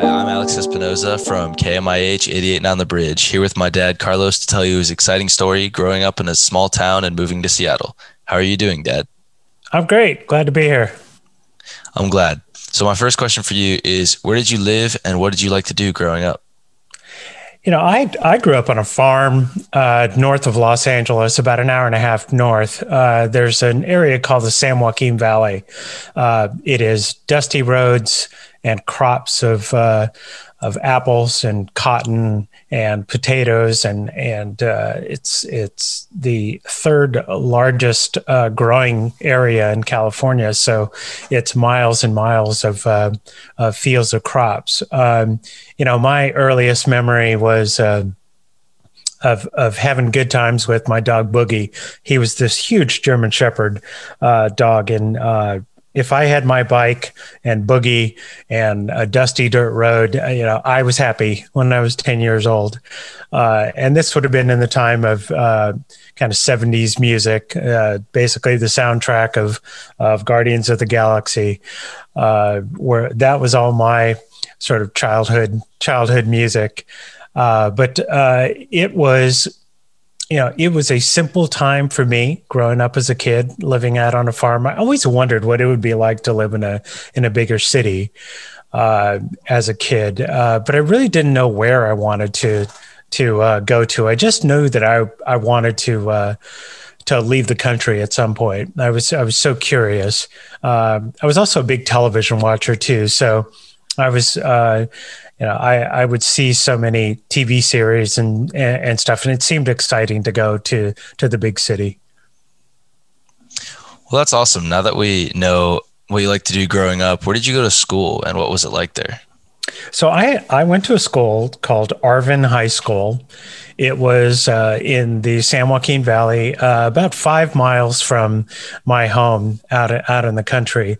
Hi, I'm Alex Espinoza from KMIH 88.9 The Bridge, here with my dad, Carlos, to tell you his exciting story growing up in a small town and moving to Seattle. How are you doing, Dad? I'm great. Glad to be here. I'm glad. So, my first question for you is Where did you live and what did you like to do growing up? You know, I I grew up on a farm uh, north of Los Angeles, about an hour and a half north. Uh, there's an area called the San Joaquin Valley. Uh, it is dusty roads and crops of uh, of apples and cotton and potatoes and and uh, it's it's the third largest uh, growing area in California. So it's miles and miles of, uh, of fields of crops. Um, you know, my earliest memory was. Uh, of of having good times with my dog Boogie. He was this huge German Shepherd uh, dog, and if I had my bike and boogie and a dusty dirt road, uh, you know, I was happy when I was 10 years old. Uh, and this would have been in the time of uh, kind of 70s music, uh, basically the soundtrack of, of Guardians of the Galaxy, uh, where that was all my sort of childhood, childhood music. Uh, but it was you know, it was a simple time for me growing up as a kid, living out on a farm. I always wondered what it would be like to live in a in a bigger city uh, as a kid, uh, but I really didn't know where I wanted to to uh, go to. I just knew that I I wanted to uh, to leave the country at some point. I was I was so curious. Um, I was also a big television watcher too, so I was uh, you know, I, I would see so many TV series and, and, and stuff, and it seemed exciting to go to to the big city. Well, that's awesome. Now that we know what you like to do growing up, where did you go to school, and what was it like there? So I I went to a school called Arvin High School. It was uh, in the San Joaquin Valley, uh, about five miles from my home out out in the country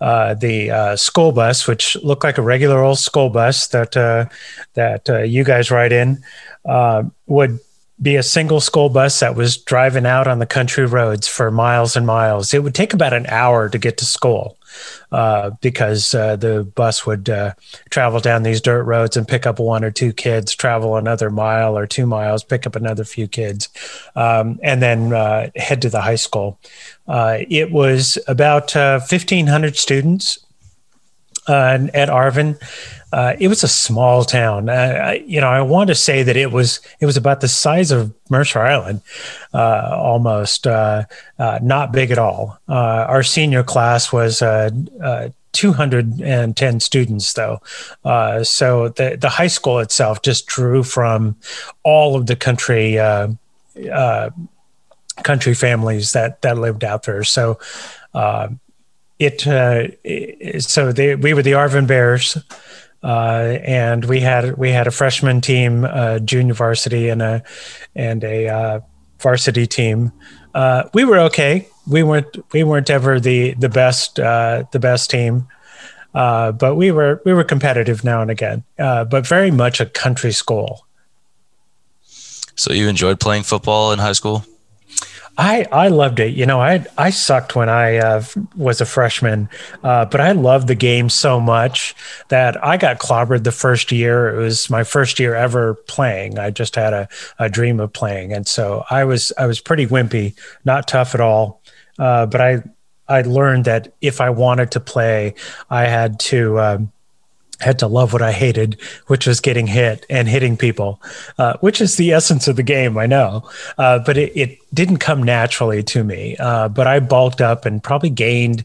uh, the uh, school bus, which looked like a regular old school bus that uh, that uh, you guys ride in, uh, would be a single school bus that was driving out on the country roads for miles and miles. It would take about an hour to get to school uh, because uh, the bus would uh, travel down these dirt roads and pick up one or two kids, travel another mile or two miles, pick up another few kids, um, and then uh, head to the high school. Uh, it was about 1,500 students at Arvin. Uh, it was a small town. Uh, you know, I want to say that it was it was about the size of Mercer Island, uh, almost uh, uh, not big at all. Uh, our senior class was 210 students, though. so the the high school itself just drew from all of the country country families that that lived out there. So. It, so they, we were the Arvin Bears, uh, and we had we had a freshman team, uh, junior varsity, and a and a uh, varsity team. Uh, we were okay. We weren't we weren't ever the the best uh, the best team, uh, but we were we were competitive now and again. but very much a country school. So you enjoyed playing football in high school? I, I loved it. You know, I I sucked when I uh, was a freshman, uh, but I loved the game so much that I got clobbered the first year. It was my first year ever playing. I just had a, a dream of playing, and so I was I was pretty wimpy, not tough at all. Uh, but I I learned that if I wanted to play, I had to. Um, had to love what I hated, which was getting hit and hitting people, uh, which is the essence of the game, I know. Uh, but it, it, didn't come naturally to me. Uh, but I bulked up and probably gained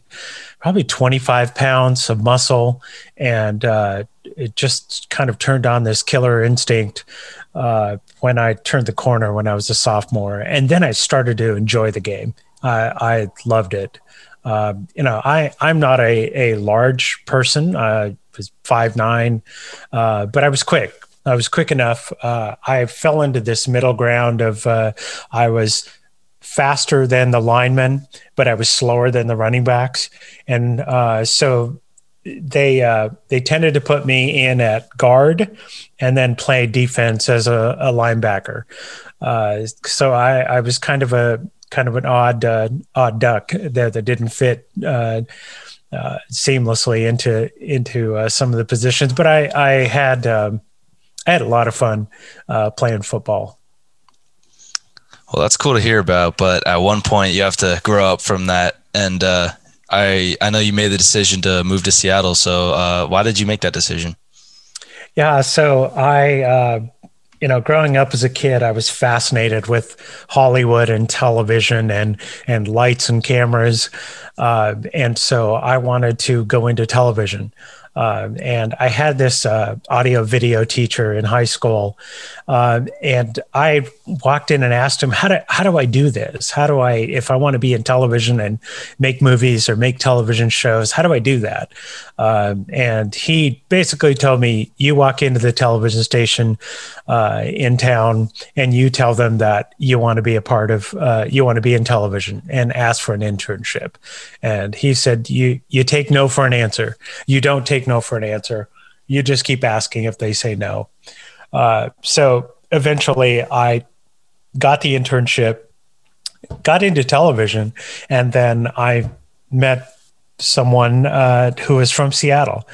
probably 25 pounds of muscle. And uh, it just kind of turned on this killer instinct uh, when I turned the corner when I was a sophomore. And then I started to enjoy the game. I, loved it. Uh, you know, I, I'm not a, a large person was five nine, uh, but I was quick. I was quick enough. Uh, I fell into this middle ground of uh, I was faster than the linemen, but I was slower than the running backs, and uh, so they uh, they tended to put me in at guard and then play defense as a, a linebacker. Uh, so I, I was kind of a kind of an odd odd duck there that didn't fit uh, seamlessly into into uh, some of the positions. But I I had um, I had a lot of fun uh, playing football. Well, that's cool to hear about. But at one point, you have to grow up from that. And uh, I I know you made the decision to move to Seattle. So uh, why did you make that decision? Yeah, so I uh, you know, growing up as a kid, I was fascinated with Hollywood and television and and lights and cameras, uh, and so I wanted to go into television. Uh, and I had this uh, audio video teacher in high school, uh, and I walked in and asked him, "How do how do I do this? How do I, if I want to be in television and make movies or make television shows, how do I do that?" Um, and he basically told me, "You walk into the television station uh, in town, and you tell them that you want to be a part of, uh, you want to be in television, and ask for an internship." And he said, "You you take no for an answer. You don't take no for an answer. You just keep asking if they say no. Uh, so eventually, I got the internship, got into television, and then I met someone uh, who was from Seattle.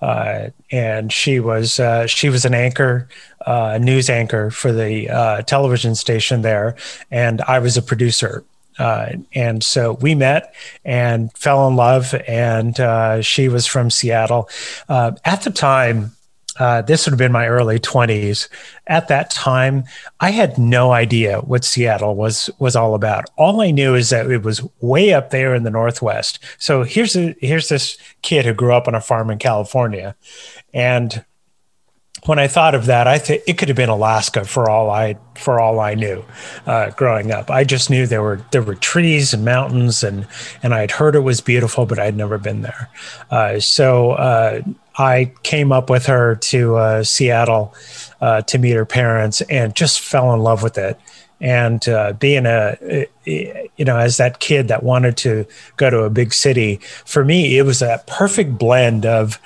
Uh, and she was uh, she was an anchor, uh, news anchor for the uh, television station there, and I was a producer. Uh, and so we met and fell in love. And uh, she was from Seattle. Uh, at the time, uh, this would have been my early 20s. At that time, I had no idea what Seattle was was all about. All I knew is that it was way up there in the Northwest. So here's a, here's this kid who grew up on a farm in California, and when I thought of that, I think it could have been Alaska for all I for all I knew. Uh, growing up, I just knew there were there were trees and mountains, and and I had heard it was beautiful, but I'd never been there. Uh, so uh, I came up with her to uh, Seattle uh, to meet her parents, and just fell in love with it. And uh, being a you know as that kid that wanted to go to a big city, for me it was a perfect blend of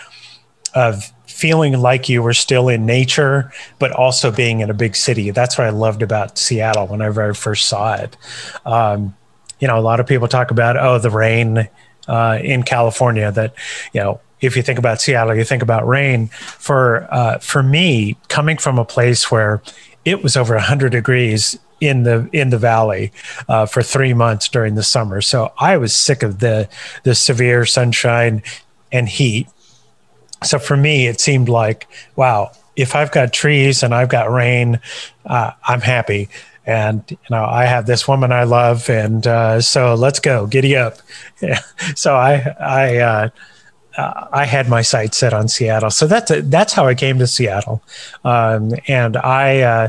of feeling like you were still in nature, but also being in a big city. That's what I loved about Seattle whenever I first saw it. Um, you know, a lot of people talk about, oh, the rain uh, in California that, you know, if you think about Seattle, you think about rain. For uh, for me, coming from a place where it was over 100 degrees in the in the valley uh, for three months during the summer, so I was sick of the the severe sunshine and heat so for me, it seemed like, wow, if I've got trees and I've got rain, uh, I'm happy. And you know, I have this woman I love, and uh, so let's go, giddy up. so I, I, uh, uh, I had my sights set on Seattle. So that's a, that's how I came to Seattle, um, and I uh,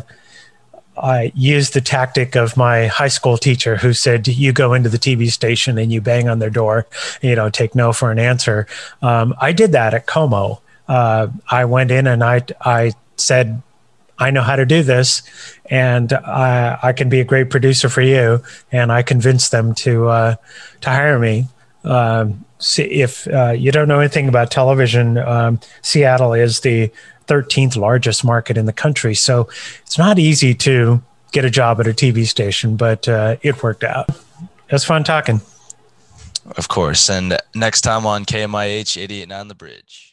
I used the tactic of my high school teacher who said, You go into the TV station and you bang on their door, you know, take no for an answer. Um, I did that at KOMO. Uh, I went in and I, I said, I know how to do this and I, I can be a great producer for you. And I convinced them to, uh, to hire me. Um, if uh, you don't know anything about television, um, Seattle is the 13th largest market in the country. So it's not easy to get a job at a TV station, but uh, it worked out. It was fun talking. Of course. And next time on KMIH 889 The Bridge.